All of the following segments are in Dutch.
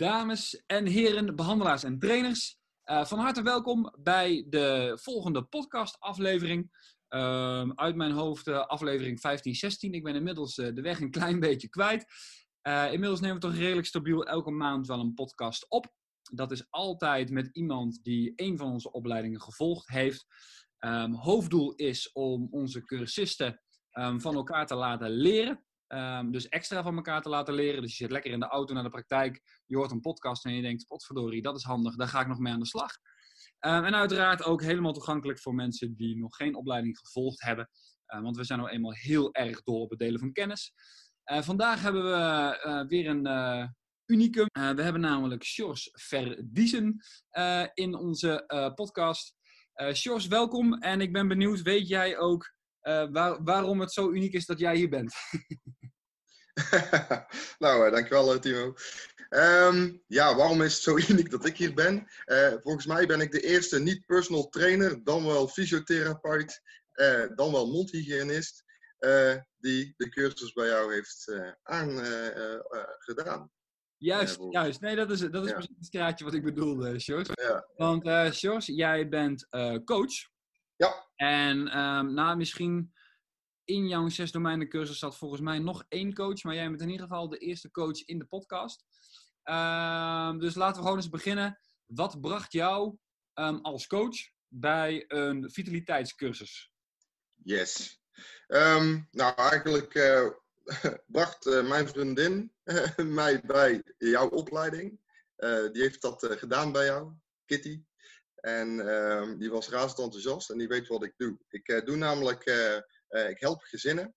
Dames en heren, behandelaars en trainers, uh, van harte welkom bij de volgende podcast-aflevering. Uh, uit mijn hoofd uh, aflevering 1516. Ik ben inmiddels uh, de weg een klein beetje kwijt. inmiddels nemen we toch redelijk stabiel elke maand wel een podcast op. Dat is altijd met iemand die een van onze opleidingen gevolgd heeft. Um, hoofddoel is om onze cursisten um, van elkaar te laten leren. Um, dus extra van elkaar te laten leren. Dus je zit lekker in de auto naar de praktijk. Je hoort een podcast en je denkt, potverdorie, dat is handig. Daar ga ik nog mee aan de slag. Um, en uiteraard ook helemaal toegankelijk voor mensen die nog geen opleiding gevolgd hebben. Uh, want we zijn nou eenmaal heel erg dol op het delen van kennis. Uh, vandaag hebben we uh, weer een unicum. we hebben namelijk Sjors Verdiezen in onze podcast. Sjors, welkom. En ik ben benieuwd, weet jij ook waar, waarom het zo uniek is dat jij hier bent? nou, dankjewel Timo. Um, ja, waarom is het zo uniek dat ik hier ben? Uh, volgens mij ben ik de eerste niet-personal trainer, dan wel fysiotherapeut, uh, dan wel mondhygiënist, uh, die de cursus bij jou heeft aangedaan. Juist, juist. Nee, dat is, dat is ja. precies het straatje wat ik bedoelde, Sjors. Ja. Want Sjors, jij bent coach. Ja. En um, nou, misschien in jouw zes domeinen cursus zat volgens mij nog één coach, maar jij bent in ieder geval de eerste coach in de podcast. Uh, dus laten we gewoon eens beginnen. Wat bracht jou um, als coach bij een vitaliteitscursus? Yes. Nou, eigenlijk uh, bracht uh, mijn vriendin mij bij jouw opleiding. Uh, die heeft dat gedaan bij jou, Kitty. En ehm, die was razend enthousiast en die weet wat ik doe. Ik doe namelijk, ik help gezinnen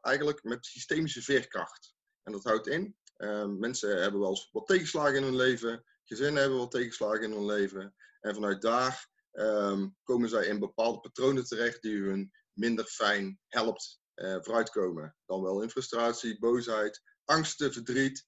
eigenlijk met systemische veerkracht. En dat houdt in Um, mensen hebben wel eens wat tegenslagen in hun leven. Gezinnen hebben wat tegenslagen in hun leven. En vanuit daar um, komen zij in bepaalde patronen terecht die hun minder fijn helpt vooruitkomen. Dan wel in frustratie, boosheid, angsten, verdriet.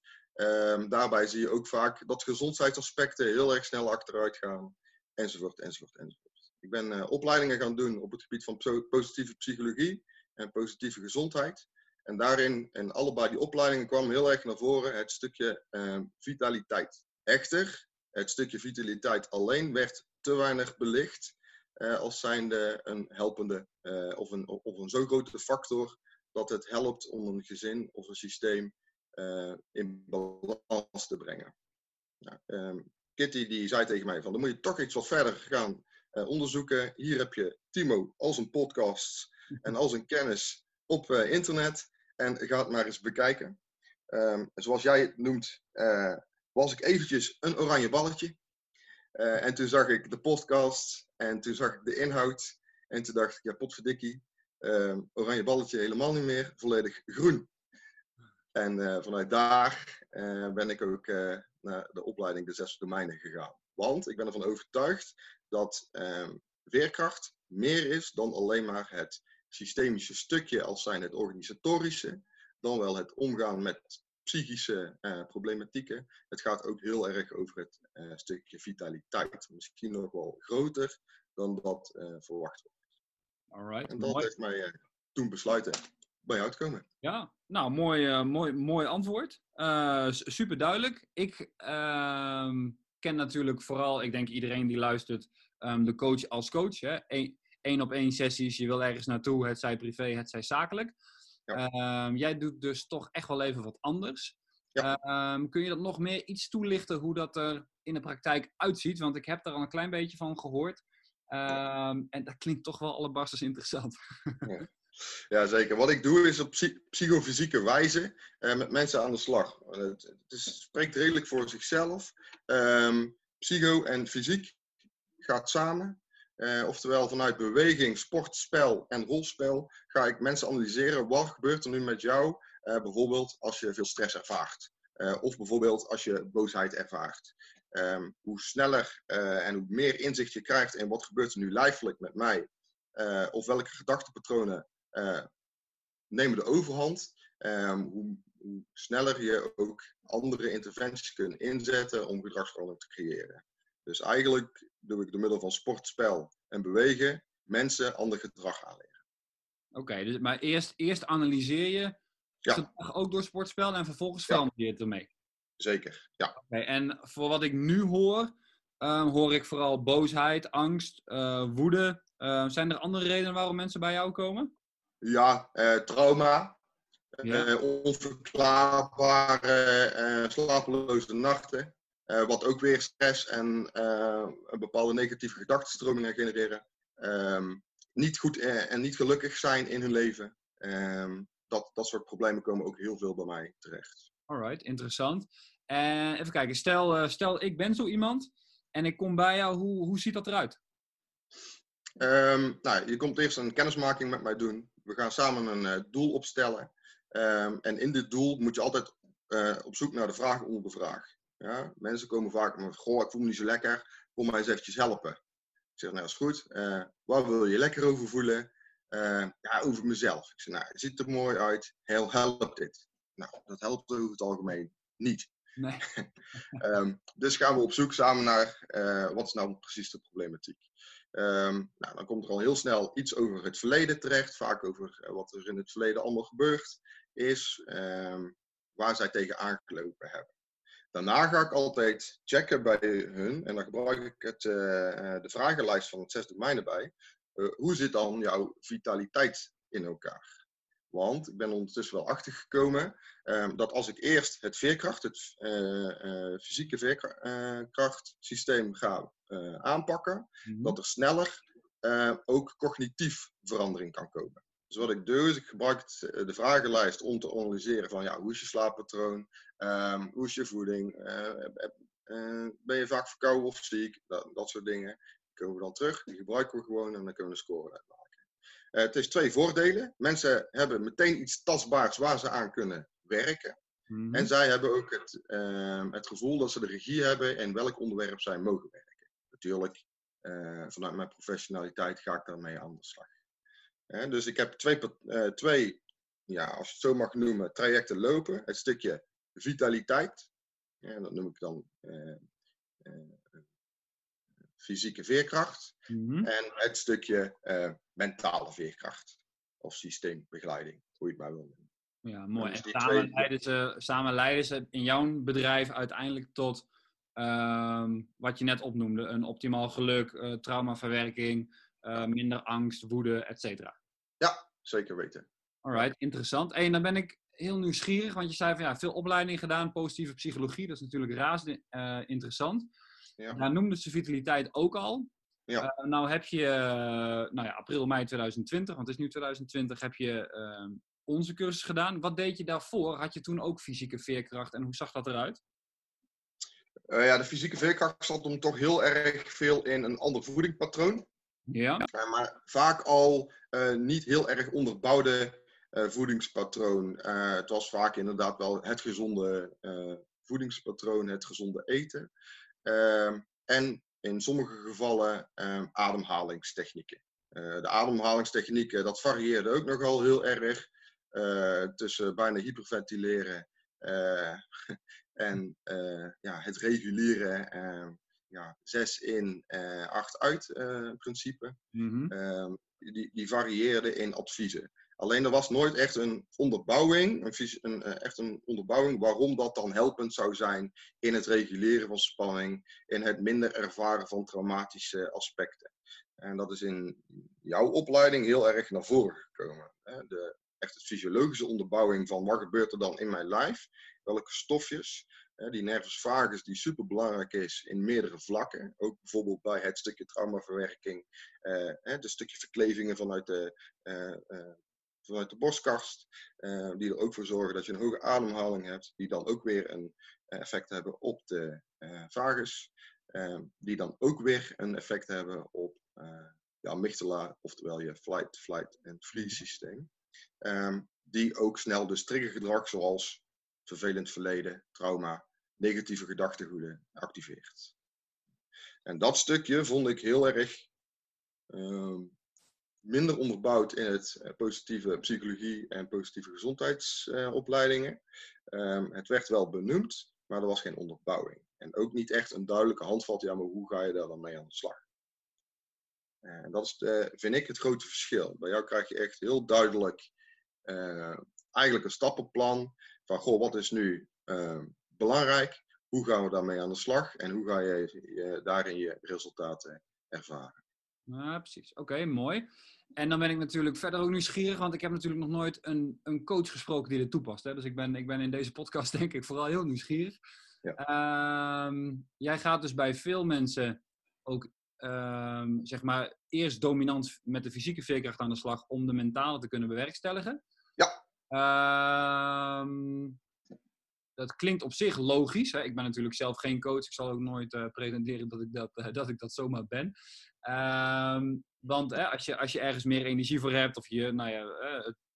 Daarbij zie je ook vaak dat gezondheidsaspecten heel erg snel achteruit gaan. Enzovoort, enzovoort, enzovoort. Ik ben uh, opleidingen gaan doen op het gebied van positieve psychologie en positieve gezondheid. En daarin, in allebei die opleidingen, kwam heel erg naar voren het stukje uh, vitaliteit. Echter, het stukje vitaliteit alleen werd te weinig belicht uh, als zijnde een helpende uh, of, een, of een zo grote factor dat het helpt om een gezin of een systeem eh, in balans te brengen. Nou, um, Kitty die zei tegen mij van dan moet je toch iets wat verder gaan onderzoeken. Hier heb je Timo als een podcast en als een kennis op internet. En ga het maar eens bekijken. Um, zoals jij het noemt, uh, was ik eventjes een oranje balletje. En toen zag ik de podcast en toen zag ik de inhoud. En toen dacht ik, ja, potverdikkie, uh, oranje balletje helemaal niet meer, volledig groen. En vanuit daar ben ik ook naar de opleiding de zes domeinen gegaan. Want ik ben ervan overtuigd dat ehm, veerkracht meer is dan alleen maar het systemische stukje als zijn het organisatorische, dan wel het omgaan met psychische uh, problematieken. Het gaat ook heel erg over het uh, stukje vitaliteit. Misschien nog wel groter dan dat uh, verwacht wordt. Alright, en dat mooi. heeft mij toen besluiten bij jou te komen. Ja, nou, mooi, mooi, mooi antwoord. super duidelijk. Ik ehm, ken natuurlijk vooral, ik denk iedereen die luistert, um, de coach als coach. Hè? één op één sessies, je wil ergens naartoe, het zij privé, het zij zakelijk. Ja. Um, jij doet dus toch echt wel even wat anders. Ja. Um, kun je dat nog meer iets toelichten hoe dat er in de praktijk uitziet? Want ik heb daar al een klein beetje van gehoord. Um, en dat klinkt toch wel allebarstens interessant. Ja. ja. zeker. Wat ik doe is op psychofysieke wijze uh, met mensen aan de slag. Het, het is, spreekt redelijk voor zichzelf. psycho en fysiek gaat samen. Uh, oftewel vanuit beweging, sport, spel en rolspel ga ik mensen analyseren. Wat gebeurt er nu met jou? Bijvoorbeeld als je veel stress ervaart. Of bijvoorbeeld als je boosheid ervaart. Um, hoe sneller en hoe meer inzicht je krijgt in wat gebeurt er nu lijfelijk met mij. of welke gedachtenpatronen nemen de overhand. Um, hoe, hoe sneller je ook andere interventies kunt inzetten om gedragsverandering te creëren. Dus eigenlijk doe ik door middel van sport, spel en bewegen mensen ander gedrag aanleren. Oké, dus, maar eerst, eerst analyseer je ja. gedrag ook door sportspel en vervolgens verander je het ermee. zeker. Ja. Oké, en voor wat ik nu hoor, ehm, hoor ik vooral boosheid, angst, eh, woede. Ehm, zijn er andere redenen waarom mensen bij jou komen? Ja, eh, trauma, Ja. eh, onverklaarbare eh, slapeloze nachten. wat ook weer stress en een bepaalde negatieve gedachtenstromingen genereren. Ehm, niet goed en niet gelukkig zijn in hun leven. Ehm, dat, dat soort problemen komen ook heel veel bij mij terecht. Alright, interessant. En even kijken, stel, stel ik ben zo iemand en ik kom bij jou, hoe, hoe ziet dat eruit? Ehm, nou, je komt eerst een kennismaking met mij doen. We gaan samen een eh, doel opstellen. Ehm, en in dit doel moet je altijd eh, op zoek naar de vraag onder de vraag. Ja? Mensen komen vaak met, goh, ik voel me niet zo lekker, kom mij eens eventjes helpen. Ik zeg, nou, is goed. Eh, waar wil je lekker over voelen? Ja, over mezelf. Ik zeg, nou, je ziet er mooi uit. Heel helpt dit? Nou, dat helpt over het algemeen niet. Nee. Ehm, dus gaan we op zoek samen naar eh, wat is nou precies de problematiek. Ehm, nou, dan komt er al heel snel iets over het verleden terecht, vaak over eh, wat er in het verleden allemaal gebeurd is, ehm, waar zij tegen aangelopen hebben. Daarna ga ik altijd checken bij hun en dan gebruik ik het, eh, de vragenlijst van het zes domeinen bij. Hoe zit dan jouw vitaliteit in elkaar? Want ik ben ondertussen wel achtergekomen Ehm, dat als ik eerst het veerkracht, het eh, eh, fysieke veerkrachtsysteem ga eh, aanpakken, Mhm. dat er sneller ook cognitief verandering kan komen. Dus wat ik doe, is ik gebruik de vragenlijst om te analyseren van ja, hoe is je slaappatroon, Ehm, hoe is je voeding, ben je vaak verkouden of ziek, dat, dat soort dingen. Die komen we dan terug, die gebruiken we gewoon en dan kunnen we een score uitmaken. Eh, het heeft twee voordelen. Mensen hebben meteen iets tastbaars waar ze aan kunnen werken. Mhm. En zij hebben ook het, ehm, het gevoel dat ze de regie hebben in welk onderwerp zij mogen werken. Natuurlijk, eh, vanuit mijn professionaliteit ga ik daarmee aan de slag. Dus ik heb twee, eh, twee ja, als je het zo mag noemen, trajecten lopen. Het stukje vitaliteit, ja, dat noem ik dan fysieke veerkracht. Mhm. En het stukje eh, mentale veerkracht of systeembegeleiding, hoe je het maar wil noemen. Ja, mooi. dus En samen, twee- leiden ze, samen leiden ze in jouw bedrijf uiteindelijk tot ehm, wat je net opnoemde: een optimaal geluk, eh, traumaverwerking, eh, minder angst, woede, et cetera. Zeker weten. Alright, interessant. En dan ben ik heel nieuwsgierig, want je zei van ja, veel opleiding gedaan, positieve psychologie, dat is natuurlijk razend interessant. Ja. Daar noemde ze vitaliteit ook al. Ja. Eh, nou heb je, eh, nou ja, april, mei 2020, want het is nu 2020, heb je ehm, onze cursus gedaan. Wat deed je daarvoor? Had je toen ook fysieke veerkracht en hoe zag dat eruit? Eh, ja, de fysieke veerkracht zat hem toch heel erg veel in een ander voedingspatroon. Ja. Eh, maar vaak al eh, niet heel erg onderbouwde eh, voedingspatroon. Eh, het was vaak inderdaad wel het gezonde eh, voedingspatroon, het gezonde eten. Ehm, en in sommige gevallen ehm, ademhalingstechnieken. Eh, de ademhalingstechnieken, dat varieerde ook nogal heel erg. eh, tussen bijna hyperventileren eh, en ja, het reguliere eh, ja, zes in, eh, acht uit eh, principe. Mhm. Ehm, die, die varieerde in adviezen. Alleen er was nooit echt een onderbouwing, een, eh, echt een onderbouwing waarom dat dan helpend zou zijn in het reguleren van spanning, in het minder ervaren van traumatische aspecten. En dat is in jouw opleiding heel erg naar voren gekomen. De, echt de fysiologische onderbouwing van wat gebeurt er dan in mijn lijf, welke stofjes, die nervus vagus die superbelangrijk is in meerdere vlakken, ook bijvoorbeeld bij het stukje traumaverwerking eh, de stukje verklevingen vanuit de, eh, eh, vanuit de borstkast, eh, die er ook voor zorgen dat je een hoge ademhaling hebt, die dan ook weer een effect hebben op de eh, vagus, eh, die dan ook weer een effect hebben op eh de amygdala, oftewel je flight, flight en freeze systeem, Ehm, die ook snel dus triggergedrag zoals vervelend verleden, trauma, negatieve gedachtegoeden activeert. En dat stukje vond ik heel erg ehm, minder onderbouwd in het eh, positieve psychologie en positieve gezondheidsopleidingen. Ehm, het werd wel benoemd, maar er was geen onderbouwing. En ook niet echt een duidelijke handvat, ja, maar hoe ga je daar dan mee aan de slag? En dat is, eh, vind ik, het grote verschil. Bij jou krijg je echt heel duidelijk eh, eigenlijk een stappenplan van, goh, wat is nu ehm, belangrijk. Hoe gaan we daarmee aan de slag en hoe ga je, je daarin je resultaten ervaren? Ja, precies. Oké, mooi. En dan ben ik natuurlijk verder ook nieuwsgierig, want ik heb natuurlijk nog nooit een, een coach gesproken die dit toepast. Hè? Dus ik ben, ik ben in deze podcast denk ik vooral heel nieuwsgierig. Ja. Ehm, jij gaat dus bij veel mensen ook ehm, zeg maar eerst dominant met de fysieke veerkracht aan de slag om de mentale te kunnen bewerkstelligen. Ja. Ehm, dat klinkt op zich logisch. Hè? Ik ben natuurlijk zelf geen coach. Ik zal ook nooit uh, pretenderen dat ik dat, uh, dat ik dat zomaar ben. Ehm, want hè, als, je, als je ergens meer energie voor hebt, of je, nou ja,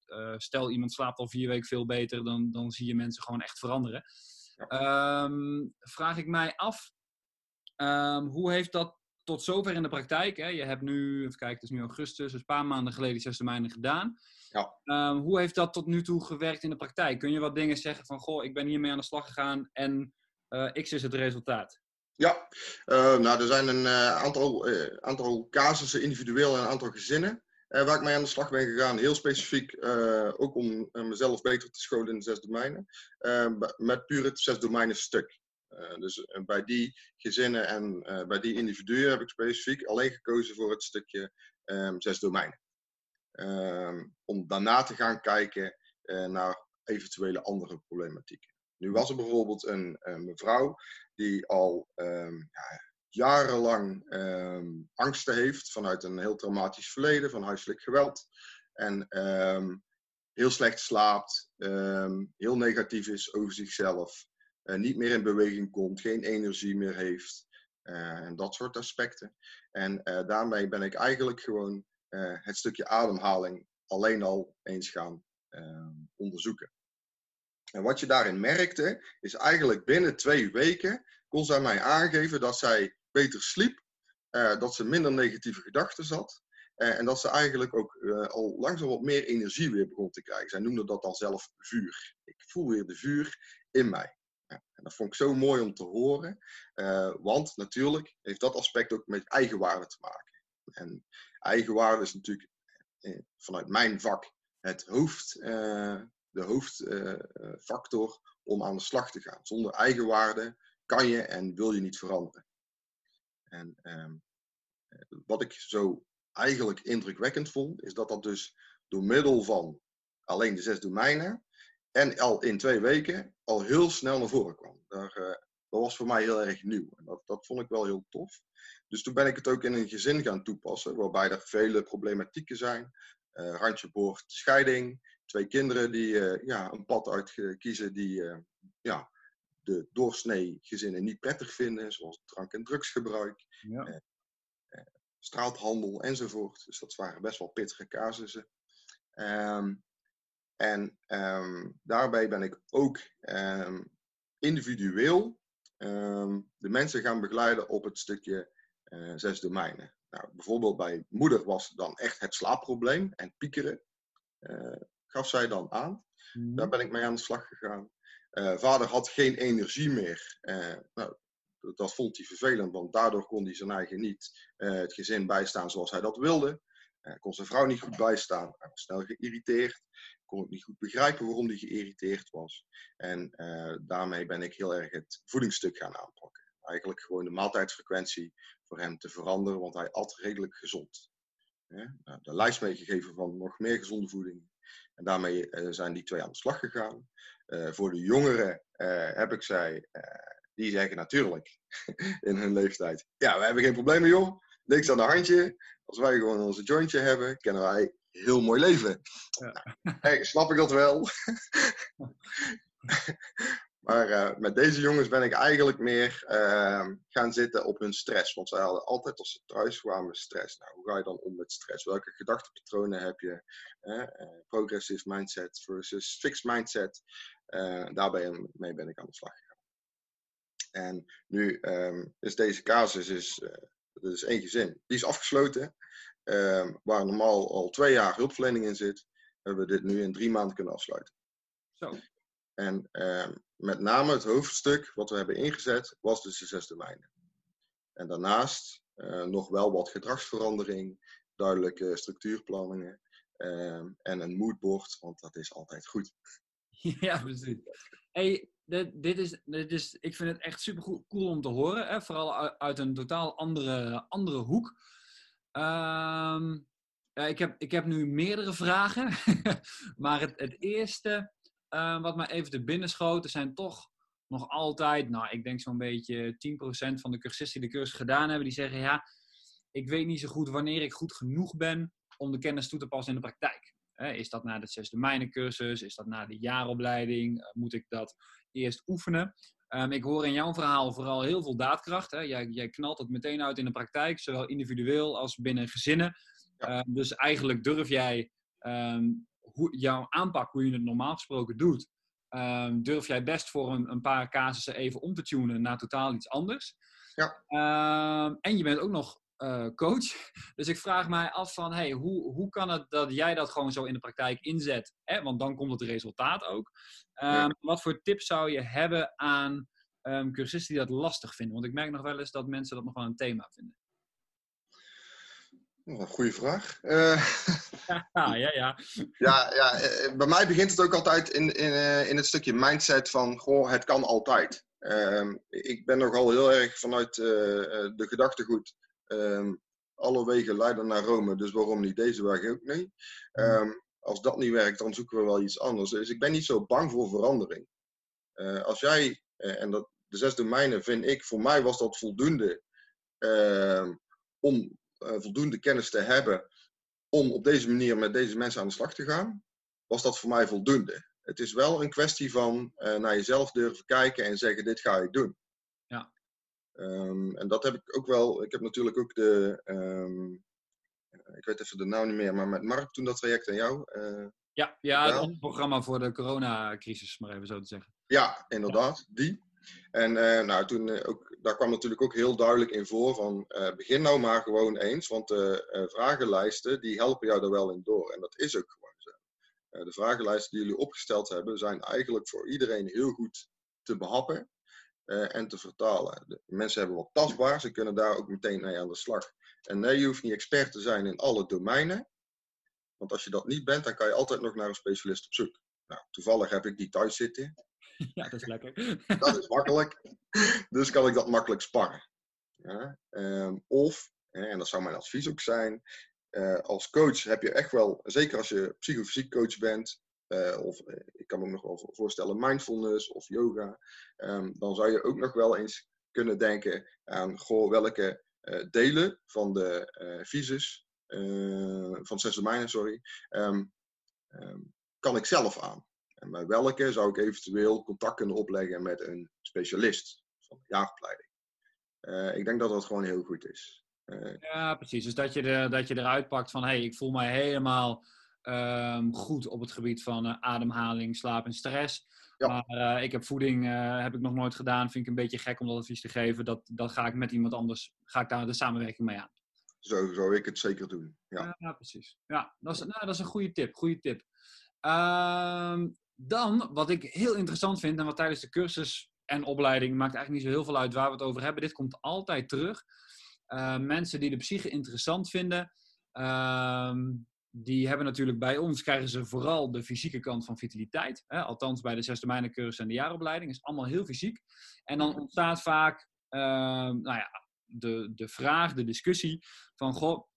uh, stel iemand slaapt al vier weken veel beter, dan, dan zie je mensen gewoon echt veranderen. Ja. Um, vraag ik mij af, um, hoe heeft dat tot zover in de praktijk? Hè? Je hebt nu, even kijken, het is nu augustus, dus een paar maanden geleden zes termijnen gedaan. Ja. hoe heeft dat tot nu toe gewerkt in de praktijk? Kun je wat dingen zeggen van, goh, ik ben hiermee aan de slag gegaan en X is het resultaat? Ja, uh, nou, er zijn een uh, aantal, uh, aantal casussen individueel en een aantal gezinnen waar ik mee aan de slag ben gegaan. Heel specifiek, ook om mezelf beter te scholen in de zes domeinen. met puur het zes domeinen stuk. dus bij die gezinnen en bij die individuen heb ik specifiek alleen gekozen voor het stukje um, zes domeinen. Um, om daarna te gaan kijken naar eventuele andere problematieken. Nu was er bijvoorbeeld een, een mevrouw die al um, ja, jarenlang um, angsten heeft vanuit een heel traumatisch verleden van huiselijk geweld. En um, heel slecht slaapt, heel negatief is over zichzelf, uh, niet meer in beweging komt, geen energie meer heeft. Uh, en dat soort aspecten. En uh, daarmee ben ik eigenlijk gewoon het stukje ademhaling alleen al eens gaan onderzoeken. En wat je daarin merkte, is eigenlijk binnen twee weken kon zij mij aangeven dat zij beter sliep, uh, dat ze minder negatieve gedachten zat uh, en dat ze eigenlijk ook uh, al langzaam wat meer energie weer begon te krijgen. Zij noemde dat dan zelf vuur. Ik voel weer de vuur in mij. Ja, en dat vond ik zo mooi om te horen, want natuurlijk heeft dat aspect ook met eigenwaarde te maken. En eigenwaarde is natuurlijk vanuit mijn vak het hoofd de hoofdfactor om aan de slag te gaan. Zonder eigenwaarde kan je en wil je niet veranderen. En ehm, wat ik zo eigenlijk indrukwekkend vond, is dat dat dus door middel van alleen de zes domeinen en al in twee weken al heel snel naar voren kwam. Daar, dat was voor mij heel erg nieuw. En dat, dat vond ik wel heel tof. Dus toen ben ik het ook in een gezin gaan toepassen, waarbij er vele problematieken zijn. Uh, randje boord, scheiding, twee kinderen die uh, ja, een pad uitkiezen die uh, ja, de doorsnee gezinnen niet prettig vinden, zoals drank- en drugsgebruik, ja. uh, straathandel enzovoort. Dus dat waren best wel pittige casussen. Um, en um, daarbij ben ik ook um, individueel de mensen gaan begeleiden op het stukje zes domeinen. Nou, bijvoorbeeld bij moeder was dan echt het slaapprobleem en piekeren gaf zij dan aan. Mm. Daar ben ik mee aan de slag gegaan. Uh, vader had geen energie meer. Uh, nou, dat vond hij vervelend, want daardoor kon hij zijn eigen niet uh, het gezin bijstaan zoals hij dat wilde. kon zijn vrouw niet goed bijstaan. Hij was snel geïrriteerd. Kon ook niet goed begrijpen waarom hij geïrriteerd was. En daarmee ben ik heel erg het voedingsstuk gaan aanpakken. Eigenlijk gewoon de maaltijdsfrequentie voor hem te veranderen, want hij at redelijk gezond. Nou, de lijst meegegeven van nog meer gezonde voeding, en daarmee uh, zijn die twee aan de slag gegaan. Uh, voor de jongeren uh, heb ik zij, die zeggen natuurlijk in hun leeftijd, ja, we hebben geen problemen joh, niks aan de handje. Als wij gewoon onze jointje hebben, kennen wij heel mooi leven. Ja. Nou, hey, snap ik dat wel? Maar uh, met deze jongens ben ik eigenlijk meer uh, gaan zitten op hun stress. Want zij hadden altijd als ze thuis kwamen stress. Nou, hoe ga je dan om met stress? Welke gedachtepatronen heb je? Uh, progressive mindset versus fixed mindset. daarbij mee ben ik aan de slag gegaan. En nu um, is deze casus, is, dat is één gezin, die is afgesloten. Ehm, waar normaal al twee jaar hulpverlening in zit, hebben we dit nu in drie maanden kunnen afsluiten. Zo. En uh, met name het hoofdstuk wat we hebben ingezet was dus de zes domeinen. En daarnaast uh, nog wel wat gedragsverandering, duidelijke structuurplanningen uh, en een moodboard, want dat is altijd goed. Ja, precies. Hey, dit, dit, is, dit is, ik vind het echt super cool om te horen. Hè? Vooral uit een totaal andere, andere hoek. Ehm, ja, ik, heb, ik heb nu meerdere vragen. maar het, het eerste uh, wat mij even te binnen schoten zijn toch nog altijd, nou, ik denk zo'n beetje 10% van de cursisten die de cursus gedaan hebben, die zeggen, ja, ik weet niet zo goed wanneer ik goed genoeg ben om de kennis toe te passen in de praktijk. Is dat na de zes cursus? Is dat na de jaaropleiding? Eh, moet ik dat eerst oefenen? Um, ik hoor in jouw verhaal vooral heel veel daadkracht. Hè? Jij, jij, knalt het meteen uit in de praktijk, zowel individueel als binnen gezinnen. Um, dus eigenlijk durf jij um, hoe, jouw aanpak, hoe je het normaal gesproken doet, durf jij best voor een, een, paar casussen even om te tunen naar totaal iets anders. Ja. en je bent ook nog uh, coach. Dus ik vraag mij af van, hey, hoe, hoe kan het dat jij dat gewoon zo in de praktijk inzet? Hè? Want dan komt het resultaat ook. Um, Wat voor tips zou je hebben aan um, cursisten die dat lastig vinden? Want ik merk nog wel eens dat mensen dat nog wel een thema vinden. Een goede vraag. Uh, ja, ja, ja. ja, ja. Eh, bij mij begint het ook altijd in, in, in het stukje mindset van, goh, het kan altijd. Uh, ik ben nogal heel erg vanuit uh, de gedachtegoed Um, alle wegen leiden naar Rome, dus waarom niet deze weg ook niet? Um, als dat niet werkt, dan zoeken we wel iets anders. Dus ik ben niet zo bang voor verandering. Uh, als jij, en dat, de zes domeinen vind ik, voor mij was dat voldoende om eh, voldoende kennis te hebben om op deze manier met deze mensen aan de slag te gaan, was dat voor mij voldoende. Het is wel een kwestie van naar jezelf durven kijken en zeggen: dit ga ik doen. Um, en dat heb ik ook wel. Ik heb natuurlijk ook de. Um, ik weet even de naam niet meer, maar met Mark toen dat traject aan jou. Uh, ja, ja het programma voor de coronacrisis, maar even zo te zeggen. Ja, inderdaad, die. En uh, nou, toen, ook, daar kwam natuurlijk ook heel duidelijk in voor van begin nou maar gewoon eens, want de vragenlijsten die helpen jou er wel in door. En dat is ook gewoon zo. de vragenlijsten die jullie opgesteld hebben zijn eigenlijk voor iedereen heel goed te behappen en te vertalen. De mensen hebben wat tastbaar, ze kunnen daar ook meteen mee aan de slag. En nee, je hoeft niet expert te zijn in alle domeinen. Want als je dat niet bent, dan kan je altijd nog naar een specialist op zoek. Nou, toevallig heb ik die thuis zitten. Ja, dat is lekker. dat is makkelijk. Dus kan ik dat makkelijk sparren. Ja, um, of, en dat zou mijn advies ook zijn, uh, als coach heb je echt wel, zeker als je psychofysiek coach bent, uh, of eh, ik kan me nog wel voorstellen mindfulness of yoga. Um, dan zou je ook nog wel eens kunnen denken aan goh, welke delen van de uh, visus, van zes domeinen, sorry, um, kan ik zelf aan. En bij welke zou ik eventueel contact kunnen opleggen met een specialist van de jaagopleiding. ik denk dat dat gewoon heel goed is. ja, precies. Dus dat je, de, dat je eruit pakt van, hé, hey, ik voel mij helemaal um, goed op het gebied van uh, ademhaling, slaap en stress. Ja. Maar ik heb voeding heb ik nog nooit gedaan. Vind ik een beetje gek om dat advies te geven. Dat, dat ga ik met iemand anders, ga ik daar de samenwerking mee aan. Zo zou ik het zeker doen. Ja, ja precies. Ja, dat is, nou, dat is een goede tip. Goede tip. Uh, dan, wat ik heel interessant vind en wat tijdens de cursus en opleiding maakt eigenlijk niet zo heel veel uit waar we het over hebben. Dit komt altijd terug. mensen die de psyche interessant vinden, ehm, die hebben natuurlijk bij ons, krijgen ze vooral de fysieke kant van vitaliteit. Hè? Althans bij de zesde mijnencursus en de jaaropleiding. is allemaal heel fysiek. En dan ontstaat vaak uh, nou ja, de, de vraag, de discussie van... Goh,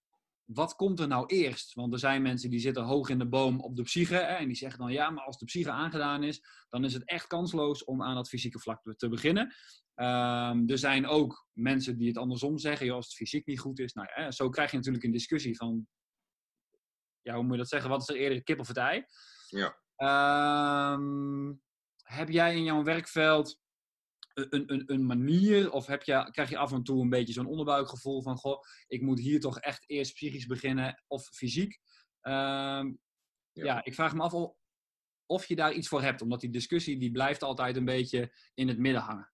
wat komt er nou eerst? Want er zijn mensen die zitten hoog in de boom op de psyche. Hè, en die zeggen dan, ja, maar als de psyche aangedaan is, dan is het echt kansloos om aan dat fysieke vlak te beginnen. Um, er zijn ook mensen die het andersom zeggen, joh, als het fysiek niet goed is. Nou zo krijg je natuurlijk een discussie van, ja, hoe moet je dat zeggen? Wat is er eerder, kip of het ei? Ja. Um, heb jij in jouw werkveld een, een, een manier, of heb je, krijg je af en toe een beetje zo'n onderbuikgevoel van, goh, ik moet hier toch echt eerst psychisch beginnen of fysiek? Um, ja. ja. ik vraag me af of, of je daar iets voor hebt, omdat die discussie die blijft altijd een beetje in het midden hangen.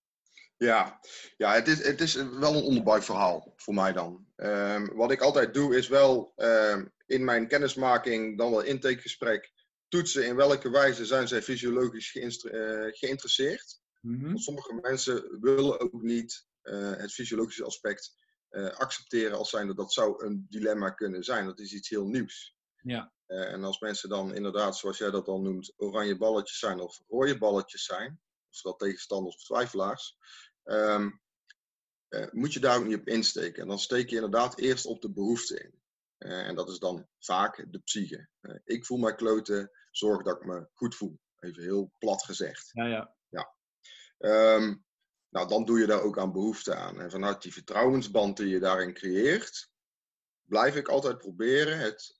Ja, ja het, is, het is wel een onderbuikverhaal voor mij dan. Um, wat ik altijd doe is wel um, in mijn kennismaking, dan wel intakegesprek, toetsen in welke wijze zijn zij fysiologisch uh, geïnteresseerd. Mm -hmm. Sommige mensen willen ook niet uh, het fysiologische aspect uh, accepteren als zijnde dat zou een dilemma kunnen zijn. Dat is iets heel nieuws. Ja. en als mensen dan inderdaad, zoals jij dat dan noemt, oranje balletjes zijn of rode balletjes zijn, oftewel tegenstanders of twijfelaars, eh, moet je daar ook niet op insteken. En dan steek je inderdaad eerst op de behoefte in. Eh, en dat is dan vaak de psyche. Eh, ik voel mij kloten, zorg dat ik me goed voel. Even heel plat gezegd. Ja, ja. Ehm, nou, dan doe je daar ook aan behoefte aan. En vanuit die vertrouwensband die je daarin creëert, blijf ik altijd proberen het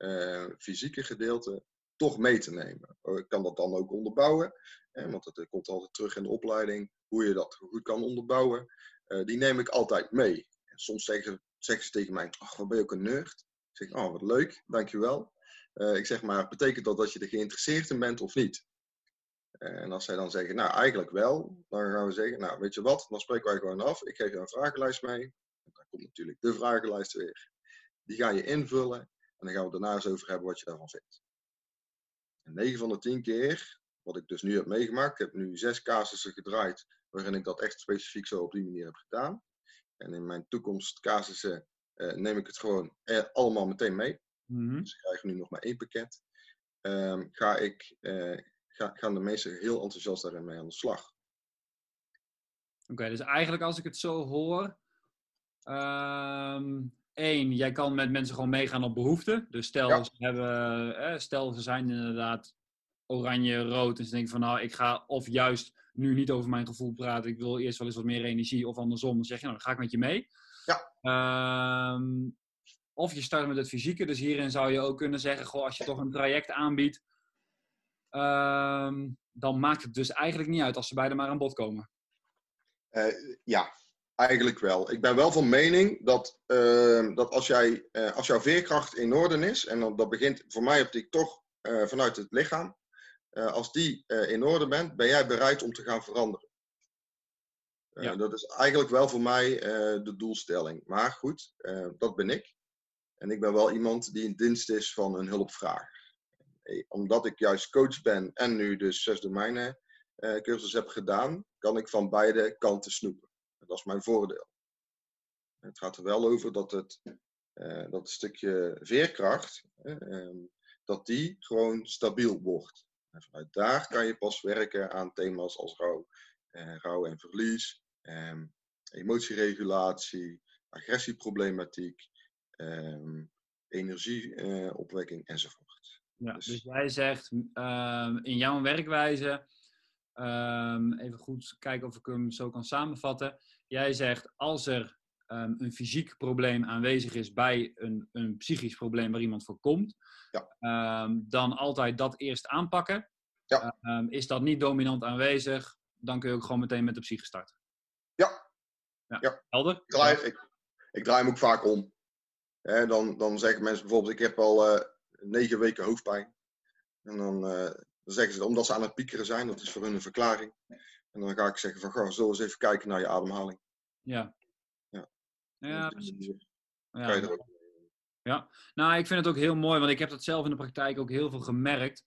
fysieke gedeelte toch mee te nemen. Oh, ik kan dat dan ook onderbouwen, want het komt altijd terug in de opleiding, hoe je dat goed kan onderbouwen. Eh, die neem ik altijd mee. En soms zeggen, zeggen ze tegen mij, ach, wat ben je ook een nerd? Ik zeg, oh, wat leuk, dankjewel. Uh, ik zeg maar, betekent dat dat je er geïnteresseerd in bent of niet? Eh, en als zij dan zeggen, nou eigenlijk wel, dan gaan we zeggen, nou weet je wat, dan spreken wij gewoon af. Ik geef je een vragenlijst mee. En dan komt natuurlijk de vragenlijst weer. Die ga je invullen en dan gaan we het daarna eens over hebben wat je daarvan vindt. En 9 van de 10 keer, wat ik dus nu heb meegemaakt, ik heb nu zes casussen gedraaid waarin ik dat echt specifiek zo op die manier heb gedaan. En in mijn toekomstcasussen uh, neem ik het gewoon eh, allemaal meteen mee. Mm Dus ik krijg nu nog maar één pakket. Um, ga ik, ga, gaan de meesten heel enthousiast daarin mee aan de slag. Oké, dus eigenlijk als ik het zo hoor, um, één, jij kan met mensen gewoon meegaan op behoeften. Dus stel, ze, hebben, eh, stel ze zijn inderdaad oranje, rood en ze denken van nou, ik ga of juist nu niet over mijn gevoel praten. Ik wil eerst wel eens wat meer energie. Of andersom, dan zeg je, nou, dan ga ik met je mee. Ja. Ehm, of je start met het fysieke. Dus hierin zou je ook kunnen zeggen, goh, als je toch een traject aanbiedt, um, dan maakt het dus eigenlijk niet uit als ze beide maar aan bod komen. Uh, ja, eigenlijk wel. Ik ben wel van mening dat, uh, dat als, jij, uh, als jouw veerkracht in orde is, en dat, dat begint voor mij op die toch uh, vanuit het lichaam, eh, als die eh, in orde bent, ben jij bereid om te gaan veranderen. Eh, ja. Dat is eigenlijk wel voor mij de doelstelling. Maar goed, dat ben ik. En ik ben wel iemand die in dienst is van een hulpvraag. Omdat ik juist coach ben en nu dus zes domeinen cursus heb gedaan, kan ik van beide kanten snoepen. Dat is mijn voordeel. Het gaat er wel over dat het dat stukje veerkracht, ehm, dat die gewoon stabiel wordt. En vanuit daar kan je pas werken aan thema's als rouw, eh, rouw en verlies, eh, emotieregulatie, agressieproblematiek, eh, energieopwekking enzovoort. Ja, dus, dus jij zegt ehm, in jouw werkwijze, ehm, even goed kijken of ik hem zo kan samenvatten. Jij zegt als er um, een fysiek probleem aanwezig is bij een, een psychisch probleem waar iemand voor komt, ja. um, dan altijd dat eerst aanpakken. Ja. Is dat niet dominant aanwezig, dan kun je ook gewoon meteen met de psyche starten. Ja. Ja. ja. Helder? Ik draai, ik, ik draai hem ook vaak om. He, dan, dan zeggen mensen bijvoorbeeld, ik heb al uh, negen weken hoofdpijn. En dan, uh, dan zeggen ze, omdat ze aan het piekeren zijn, dat is voor hun een verklaring. En dan ga ik zeggen van, zullen we eens even kijken naar je ademhaling. Ja. Ja, precies. Ja. ja, nou, ik vind het ook heel mooi, want ik heb dat zelf in de praktijk ook heel veel gemerkt.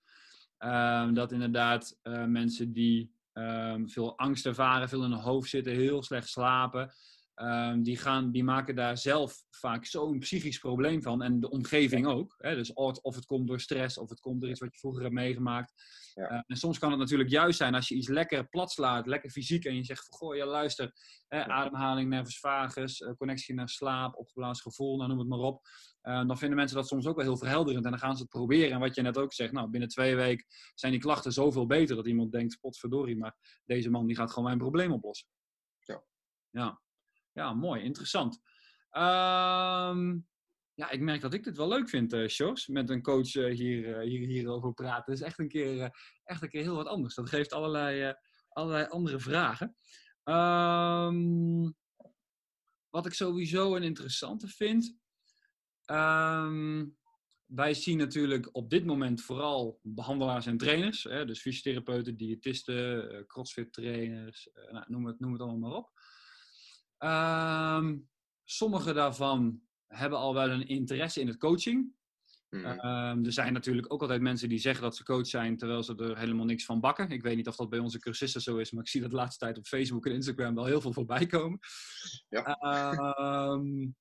Um, dat inderdaad uh, mensen die um, veel angst ervaren, veel in hun hoofd zitten, heel slecht slapen, um, die, gaan, die maken daar zelf vaak zo'n psychisch probleem van. En de omgeving ook. Hè? Dus of het komt door stress, of het komt door iets wat je vroeger hebt meegemaakt. Ja. Uh, en soms kan het natuurlijk juist zijn als je iets lekker plat slaat, lekker fysiek, en je zegt van, goh, ja luister, hè, ademhaling, nervus vagus, uh, connectie naar slaap, opgeblazen gevoel, nou noem het maar op. Uh, dan vinden mensen dat soms ook wel heel verhelderend en dan gaan ze het proberen. En wat je net ook zegt, nou, binnen twee weken zijn die klachten zoveel beter dat iemand denkt, potverdorie, maar deze man die gaat gewoon mijn probleem oplossen. Ja. Ja, ja mooi, interessant. Um, ja, ik merk dat ik dit wel leuk vind, uh, met een coach uh, hier, hier, hierover praten. Het is echt een, keer, echt een keer heel wat anders. Dat geeft allerlei, allerlei andere vragen. Um, wat ik sowieso een interessante vind. Um, wij zien natuurlijk op dit moment vooral behandelaars en trainers. Hè, dus fysiotherapeuten, diëtisten, crossfit trainers, nou, noem, het, noem het allemaal maar op. Um, sommige daarvan hebben al wel een interesse in het coaching. Mm. Um, er zijn natuurlijk ook altijd mensen die zeggen dat ze coach zijn, terwijl ze er helemaal niks van bakken. Ik weet niet of dat bij onze cursisten zo is, maar ik zie dat de laatste tijd op Facebook en Instagram wel heel veel voorbij komen. Ja. Um,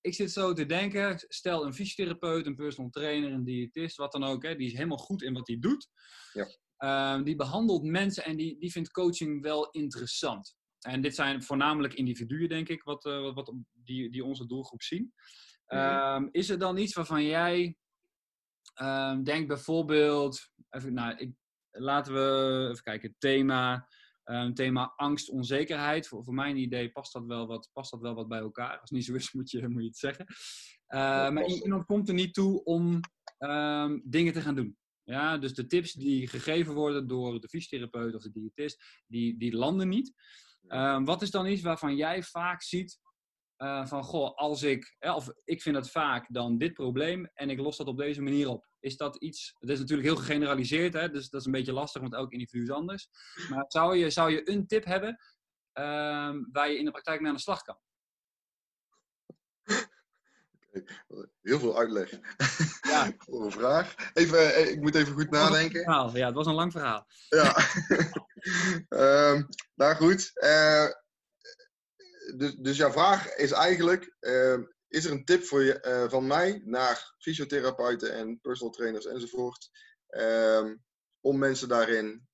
ik zit zo te denken, stel een fysiotherapeut, een personal trainer, een diëtist, wat dan ook, hè, die is helemaal goed in wat hij doet. Ja. Ehm, die behandelt mensen en die, die vindt coaching wel interessant. En dit zijn voornamelijk individuen, denk ik, wat, uh, wat, die, die onze doelgroep zien. Um, is er dan iets waarvan jij um, denkt bijvoorbeeld, even, nou, ik, laten we even kijken, thema, thema angst, onzekerheid. Voor, voor mijn idee past dat, wel wat, past dat wel wat bij elkaar. Als het niet zo is, moet je, moet je het zeggen. Uh, maar iemand komt er niet toe om dingen te gaan doen. Ja, dus de tips die gegeven worden door de fysiotherapeut of de diëtist, die, die landen niet. Um, wat is dan iets waarvan jij vaak ziet uh, van, goh, als ik, of ik vind het vaak dan dit probleem en ik los dat op deze manier op. Is dat iets, het is natuurlijk heel gegeneraliseerd, hè, dus dat is een beetje lastig, want elk individu is anders. Maar zou je, zou je een tip hebben um, waar je in de praktijk mee aan de slag kan? Heel veel uitleg. Ja. Voor een vraag. Even, eh, ik moet even goed nadenken. Ja, het was een lang verhaal. Ja. um, nou goed. Uh, dus, dus jouw vraag is eigenlijk: uh, is er een tip voor je, uh, van mij naar fysiotherapeuten en personal trainers enzovoort, um, om mensen daarin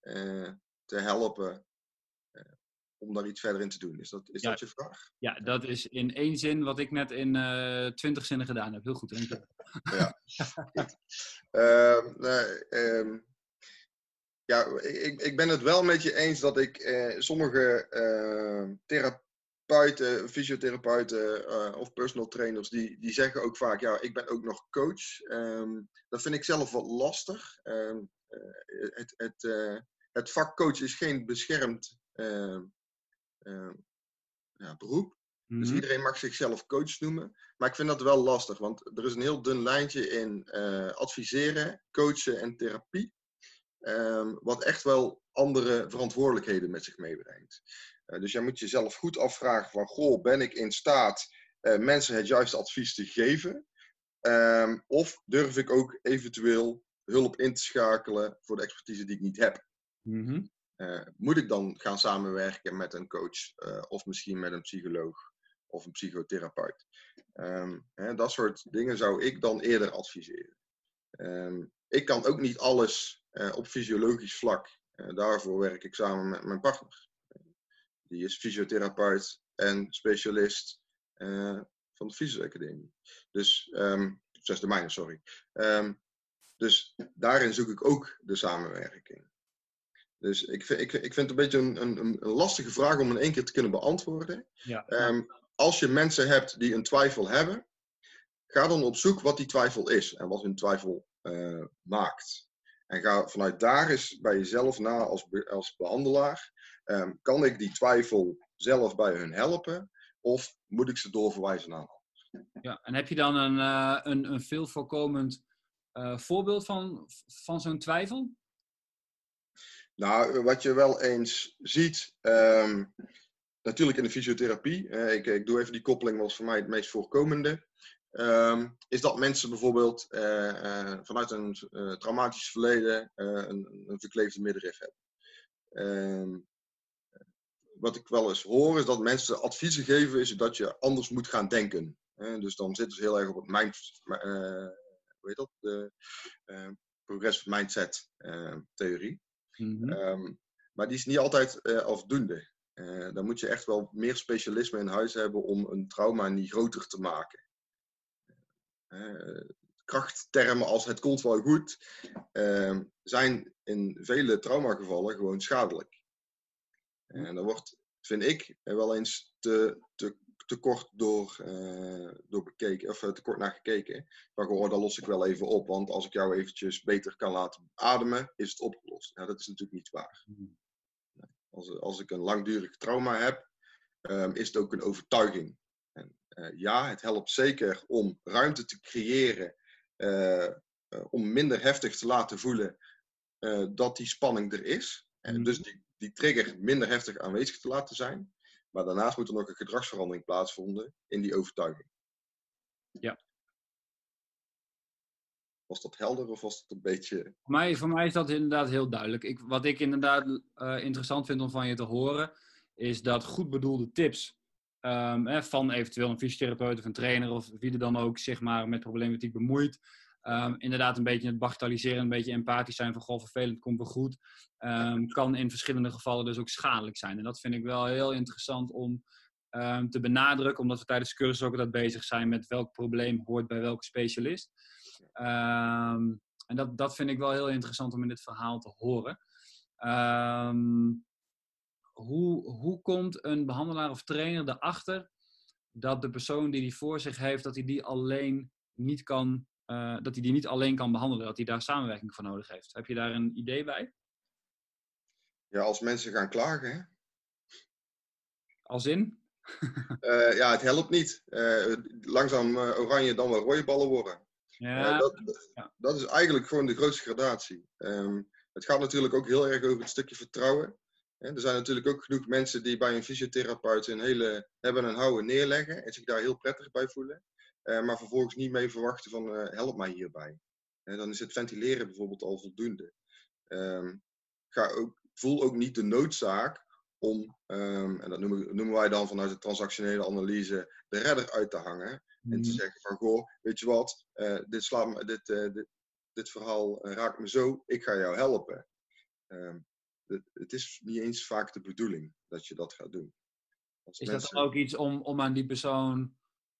te helpen om daar iets verder in te doen. Is dat, is ja. dat je vraag? Ja, dat is in één zin wat ik net in uh, twintig zinnen gedaan heb. Heel goed, denk ik. ja. uh, nee, um, ja, ik, ik ben het wel met je eens dat ik uh, sommige uh, therapeuten, fysiotherapeuten of personal trainers, die, die zeggen ook vaak, ja, ik ben ook nog coach. Um, dat vind ik zelf wat lastig. Um, het, het, het vak coach is geen beschermd uh, ja, beroep. Dus iedereen mag zichzelf coach noemen. Maar ik vind dat wel lastig, want er is een heel dun lijntje in uh, adviseren, coachen en therapie. Um, wat echt wel andere verantwoordelijkheden met zich meebrengt. Uh, dus jij moet jezelf goed afvragen van, goh, ben ik in staat uh, mensen het juiste advies te geven? Um, of durf ik ook eventueel hulp in te schakelen voor de expertise die ik niet heb? Uh, moet ik dan gaan samenwerken met een coach uh, of misschien met een psycholoog of een psychotherapeut? Um, hè, dat soort dingen zou ik dan eerder adviseren. Um, ik kan ook niet alles uh, op fysiologisch vlak. daarvoor werk ik samen met mijn partner. die is fysiotherapeut en specialist van de Fysioacademie. Dus, um, zesde mijne, sorry. dus daarin zoek ik ook de samenwerking. Dus ik vind, ik, ik vind het een beetje een, een, een, lastige vraag om in één keer te kunnen beantwoorden. Ja. Um, als je mensen hebt die een twijfel hebben, ga dan op zoek wat die twijfel is en wat hun twijfel uh, maakt. En ga vanuit daar eens bij jezelf na als, be, als behandelaar. Um, kan ik die twijfel zelf bij hun helpen of moet ik ze doorverwijzen naar een Ja, en heb je dan een, uh, een, een veel voorkomend uh, voorbeeld van, van zo'n twijfel? Nou, wat je wel eens ziet, um, natuurlijk in de fysiotherapie, ik, ik, doe even die koppeling, was voor mij het meest voorkomende, um, is dat mensen bijvoorbeeld uh, uh, vanuit een traumatisch verleden een, een verkleefde middenrif hebben. Um, wat ik wel eens hoor, is dat mensen adviezen geven, is dat je anders moet gaan denken. dus dan zitten ze heel erg op het mind, hoe heet dat? De progressive mindset theorie. Mm-hmm. Um, maar die is niet altijd uh, afdoende. Uh, dan moet je echt wel meer specialisme in huis hebben om een trauma niet groter te maken. Uh, krachttermen als het komt wel goed ehm, zijn in vele traumagevallen gewoon schadelijk. En daar wordt, vind ik, wel eens te, te, te kort door, door bekeken, of te kort naar gekeken. Maar gewoon, daar los ik wel even op, want als ik jou eventjes beter kan laten ademen, is het opgelost. Nou, dat is natuurlijk niet waar. Als, als ik een langdurig trauma heb, um, is het ook een overtuiging. En, uh, ja, het helpt zeker om ruimte te creëren, uh, uh, om minder heftig te laten voelen dat die spanning er is. En dus die, die trigger minder heftig aanwezig te laten zijn. Maar daarnaast moet er nog een gedragsverandering plaatsvinden in die overtuiging. Ja. Was dat helder of was dat een beetje. Voor mij, voor mij is dat inderdaad heel duidelijk. Ik, wat ik inderdaad uh, interessant vind om van je te horen, is dat goed bedoelde tips um, hè, van eventueel een fysiotherapeut of een trainer of wie er dan ook zich maar met problematiek bemoeit, Ehm, inderdaad, een beetje het bagatelliseren, een beetje empathisch zijn van goh, vervelend komt wel goed. Ehm, kan in verschillende gevallen dus ook schadelijk zijn. En dat vind ik wel heel interessant om ehm, te benadrukken, omdat we tijdens de cursus ook altijd bezig zijn met welk probleem hoort bij welke specialist. en dat, dat vind ik wel heel interessant om in dit verhaal te horen. hoe, hoe komt een behandelaar of trainer erachter dat de persoon die die voor zich heeft, dat hij die alleen niet kan uh, dat hij die niet alleen kan behandelen, dat hij daar samenwerking voor nodig heeft. Heb je daar een idee bij? Ja, als mensen gaan klagen. Hè? Als in? uh, ja, het helpt niet. Uh, langzaam oranje, dan wel rode ballen worden. Ja. Dat, is eigenlijk gewoon de grootste gradatie. Um, het gaat natuurlijk ook heel erg over het stukje vertrouwen. Er zijn natuurlijk ook genoeg mensen die bij een fysiotherapeut een hele hebben en houden neerleggen en zich daar heel prettig bij voelen. Eh, maar vervolgens niet mee verwachten van uh, help mij hierbij. En dan is het ventileren bijvoorbeeld al voldoende. Um, ga ook, voel ook niet de noodzaak om, um, en dat noemen, noemen, wij dan vanuit de transactionele analyse, de redder uit te hangen. En te mhm. zeggen van, goh, weet je wat, uh, dit, slaat dit, dit, dit, verhaal raakt me zo, ik ga jou helpen. Um, het, het, is niet eens vaak de bedoeling dat je dat gaat doen. Als is dat dan ook iets om, om aan die persoon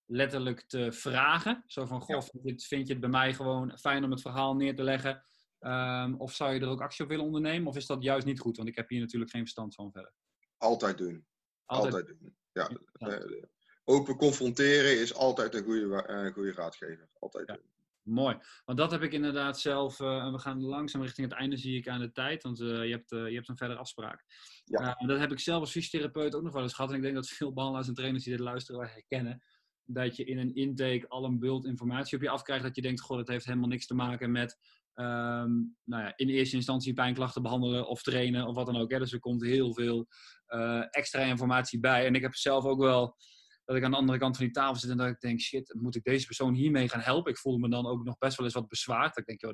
letterlijk te vragen. Zo van, goh, vind je het bij mij gewoon fijn om het verhaal neer te leggen? Um, of zou je er ook actie op willen ondernemen? Of is dat juist niet goed? Want ik heb hier natuurlijk geen verstand van verder. Altijd doen. Altijd, doen. Ja. Uh, open confronteren is altijd een goede, uh, goede raadgever. Altijd doen. Mooi. Want dat heb ik inderdaad zelf. Uh, we gaan langzaam richting het einde, zie ik aan de tijd. Want uh, je, hebt, uh, je hebt een verdere afspraak. Ja. dat heb ik zelf als fysiotherapeut ook nog wel eens gehad. En ik denk dat veel behandelaars en trainers die dit luisteren wel herkennen dat je in een intake al een bult informatie op je afkrijgt. Dat je denkt, goh, dat heeft helemaal niks te maken met um, nou ja, in eerste instantie pijnklachten behandelen of trainen of wat dan ook. Hè. Dus er komt heel veel uh, extra informatie bij. En ik heb zelf ook wel dat ik aan de andere kant van die tafel zit en dat ik denk, shit, moet ik deze persoon hiermee gaan helpen? Ik voelde me dan ook nog best wel eens wat bezwaard. Ik denk, joh,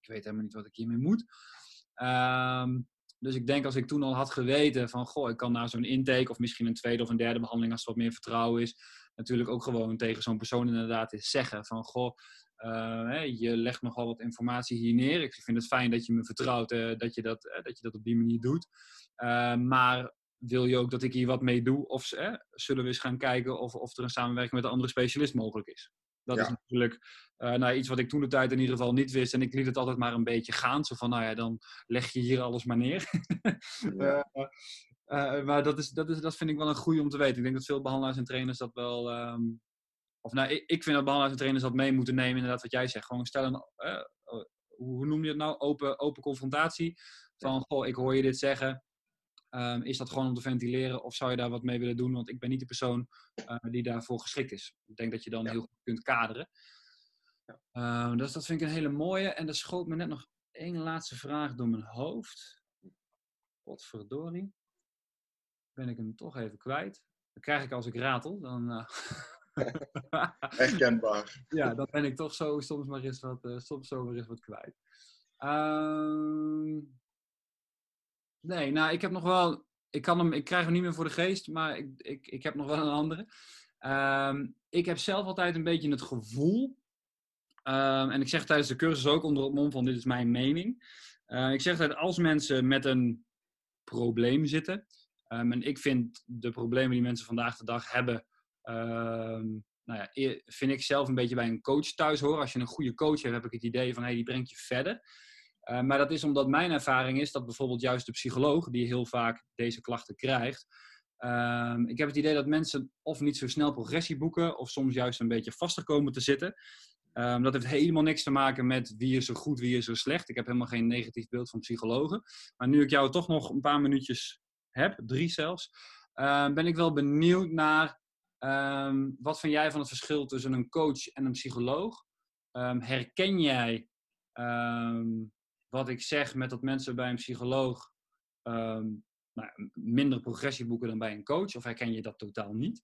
ik weet helemaal niet wat ik hiermee moet. Um, dus ik denk als ik toen al had geweten van, goh, ik kan na zo'n intake of misschien een tweede of een derde behandeling als er wat meer vertrouwen is, natuurlijk ook gewoon tegen zo'n persoon inderdaad eens zeggen van, goh, uh, je legt nogal wat informatie hier neer. Ik vind het fijn dat je me vertrouwt, uh, dat, je dat, uh, dat je dat op die manier doet. maar wil je ook dat ik hier wat mee doe? Of zullen we eens gaan kijken of, of er een samenwerking met een andere specialist mogelijk is? Dat is natuurlijk uh, nou, iets wat ik toen de tijd in ieder geval niet wist. En ik liet het altijd maar een beetje gaan. Zo van, nou ja, dan leg je hier alles maar neer. Ja. Uh, maar dat, is, dat, is, dat vind ik wel een goede om te weten. Ik denk dat veel behandelaars en trainers dat wel... Um, of nou, ik, ik vind dat behandelaars en trainers dat mee moeten nemen. Inderdaad, wat jij zegt. Gewoon stellen... hoe noem je het nou? Open, open confrontatie. Van, goh, ik hoor je dit zeggen. Um, is dat gewoon om te ventileren of zou je daar wat mee willen doen? Want ik ben niet de persoon uh, die daarvoor geschikt is. Ik denk dat je dan heel goed kunt kaderen. Ja. Uh, dus dat vind ik een hele mooie. En er schoot me net nog één laatste vraag door mijn hoofd. Wat verdorie. Ben ik hem toch even kwijt. Dan krijg ik als ik ratel. Dan, uh... Herkenbaar. ja, dan ben ik toch zo soms maar eens wat, uh, soms zo maar eens wat kwijt. Ehm, nee, nou, ik heb nog wel. Ik, kan hem, ik krijg hem niet meer voor de geest, maar ik, ik, ik heb nog wel een andere. Um, ik heb zelf altijd een beetje het gevoel Um, en ik zeg tijdens de cursus ook onder het mom van dit is mijn mening. Uh, ik zeg dat als mensen met een probleem zitten, um, en ik vind de problemen die mensen vandaag de dag hebben, um, nou ja, e-, vind ik zelf een beetje bij een coach thuis horen. Als je een goede coach hebt, heb ik het idee van hey, die brengt je verder. Uh, maar dat is omdat mijn ervaring is dat bijvoorbeeld juist de psycholoog, die heel vaak deze klachten krijgt, ik heb het idee dat mensen of niet zo snel progressie boeken, of soms juist een beetje vaster komen te zitten. Dat heeft helemaal niks te maken met wie is er goed, wie is er slecht. Ik heb helemaal geen negatief beeld van psychologen. Maar nu ik jou toch nog een paar minuutjes heb, drie zelfs, uh, ben ik wel benieuwd naar um, wat vind jij van het verschil tussen een coach en een psycholoog? herken jij wat ik zeg met dat mensen bij een psycholoog nou, minder progressie boeken dan bij een coach? Of herken je dat totaal niet?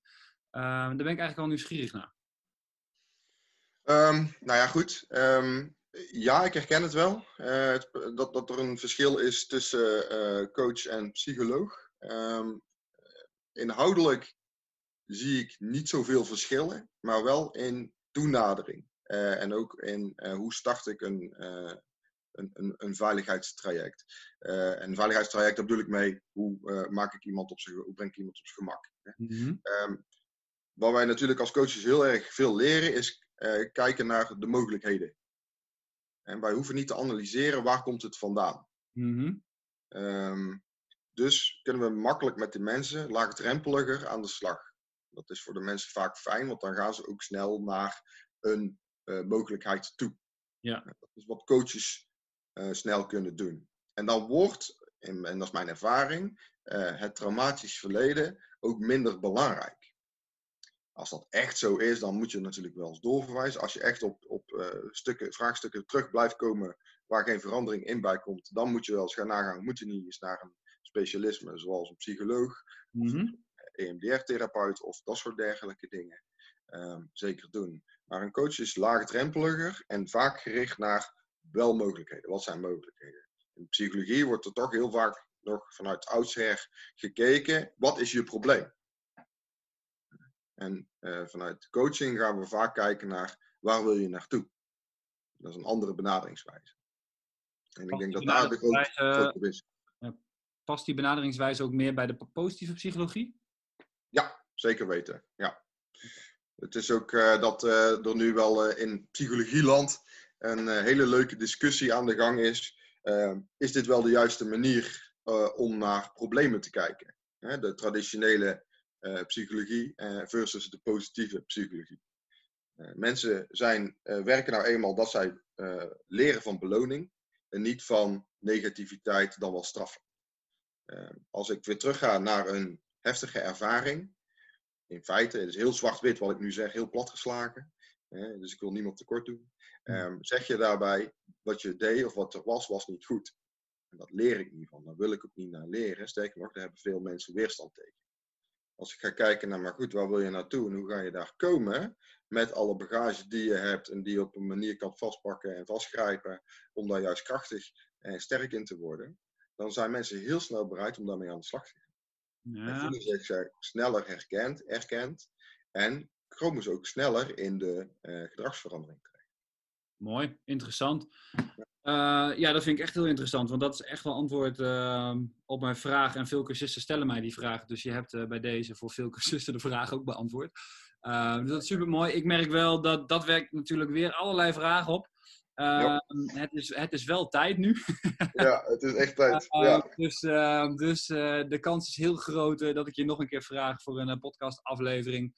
daar ben ik eigenlijk wel nieuwsgierig naar. Nou ja, goed. Ja, ik herken het wel. Uh, het, dat, dat er een verschil is tussen uh, coach en psycholoog. Um, inhoudelijk zie ik niet zoveel verschillen, maar wel in toenadering. eh, en ook in eh, hoe start ik een, eh, een, een, een veiligheidstraject. Uh, en veiligheidstraject, daar bedoel ik mee, hoe maak ik iemand op zijn, hoe breng ik iemand op zijn gemak. Mm -hmm. wat wij natuurlijk als coaches heel erg veel leren, is kijken naar de mogelijkheden. En wij hoeven niet te analyseren waar komt het vandaan. Mm -hmm. dus kunnen we makkelijk met de mensen laagdrempeliger aan de slag. Dat is voor de mensen vaak fijn, want dan gaan ze ook snel naar een uh, mogelijkheid toe. Ja. Dat is wat coaches uh, snel kunnen doen. En dan wordt, en, en dat is mijn ervaring, uh, het traumatisch verleden ook minder belangrijk. Als dat echt zo is, dan moet je natuurlijk wel eens doorverwijzen. Als je echt op, op stukken, vraagstukken terug blijft komen waar geen verandering in bij komt, dan moet je wel eens gaan nagaan, moet je niet eens naar een specialisme zoals een psycholoog, mm -hmm. EMDR-therapeut of dat soort dergelijke dingen. Um, zeker doen. Maar een coach is laagdrempeliger en vaak gericht naar wel mogelijkheden. Wat zijn mogelijkheden? In psychologie wordt er toch heel vaak nog vanuit oudsher gekeken, wat is je probleem? En uh, vanuit coaching gaan we vaak kijken naar waar wil je naartoe? Dat is een andere benaderingswijze. En ik denk dat daar de grote, grote is. Past die benaderingswijze ook meer bij de positieve psychologie? Ja, zeker weten. Ja. Het is ook uh, dat uh, er nu wel uh, in psychologieland een hele leuke discussie aan de gang is. is dit wel de juiste manier om naar problemen te kijken? Hè, de traditionele psychologie versus de positieve psychologie. mensen zijn, werken nou eenmaal dat zij leren van beloning en niet van negativiteit dan wel straffen. als ik weer terugga naar een heftige ervaring, in feite, het is heel zwart-wit wat ik nu zeg, heel platgeslagen. Dus ik wil niemand tekort doen. Um, zeg je daarbij, wat je deed of wat er was, was niet goed. En dat leer ik niet van. Daar wil ik ook niet naar leren. Sterker nog, daar hebben veel mensen weerstand tegen. Als ik ga kijken naar, maar goed, waar wil je naartoe en hoe ga je daar komen? Met alle bagage die je hebt en die je op een manier kan vastpakken en vastgrijpen. Om daar juist krachtig en sterk in te worden. Dan zijn mensen heel snel bereid om daarmee aan de slag te gaan. Ja. En voelen zich sneller herkend, erkend en komen ze ook sneller in de uh, gedragsverandering terecht. Mooi, interessant. Uh, ja, dat vind ik echt heel interessant, want dat is echt wel antwoord uh, op mijn vraag. En veel cursisten stellen mij die vraag, dus je hebt uh, bij deze voor veel cursisten de vraag ook beantwoord. dus dat is super mooi. Ik merk wel dat dat werkt natuurlijk weer allerlei vragen op. Uh, het, is, het is wel tijd nu. ja, het is echt tijd. Ja. Dus, dus uh, de kans is heel groot dat ik je nog een keer vraag voor een podcastaflevering.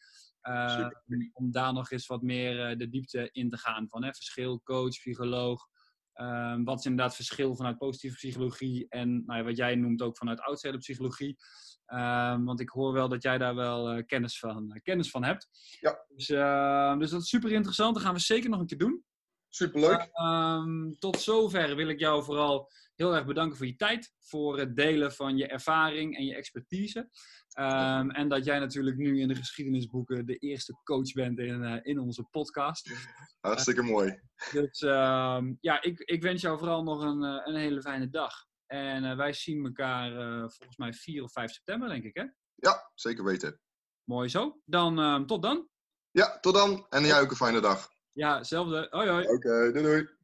om daar nog eens wat meer de diepte in te gaan. Van hè, verschil coach, psycholoog. Ehm, wat is inderdaad verschil vanuit positieve psychologie en nou ja, wat jij noemt ook vanuit outsider psychologie. Ehm, want ik hoor wel dat jij daar wel kennis, van, kennis van hebt. Ja. Dus, dus dat is super interessant. Dat gaan we zeker nog een keer doen. Superleuk. Um, tot zover wil ik jou vooral heel erg bedanken voor je tijd, voor het delen van je ervaring en je expertise. Um, en dat jij natuurlijk nu in de geschiedenisboeken de eerste coach bent in, uh, in onze podcast. Hartstikke mooi. Dus um, ja, ik, ik wens jou vooral nog een, uh, een hele fijne dag. En uh, wij zien elkaar volgens mij 4 of 5 september, denk ik, hè? Ja, zeker weten. Mooi zo. Dan tot dan. Ja, tot dan. En jij ook een fijne dag. Ja, hetzelfde. Hoi hoi. Oké, doei doei.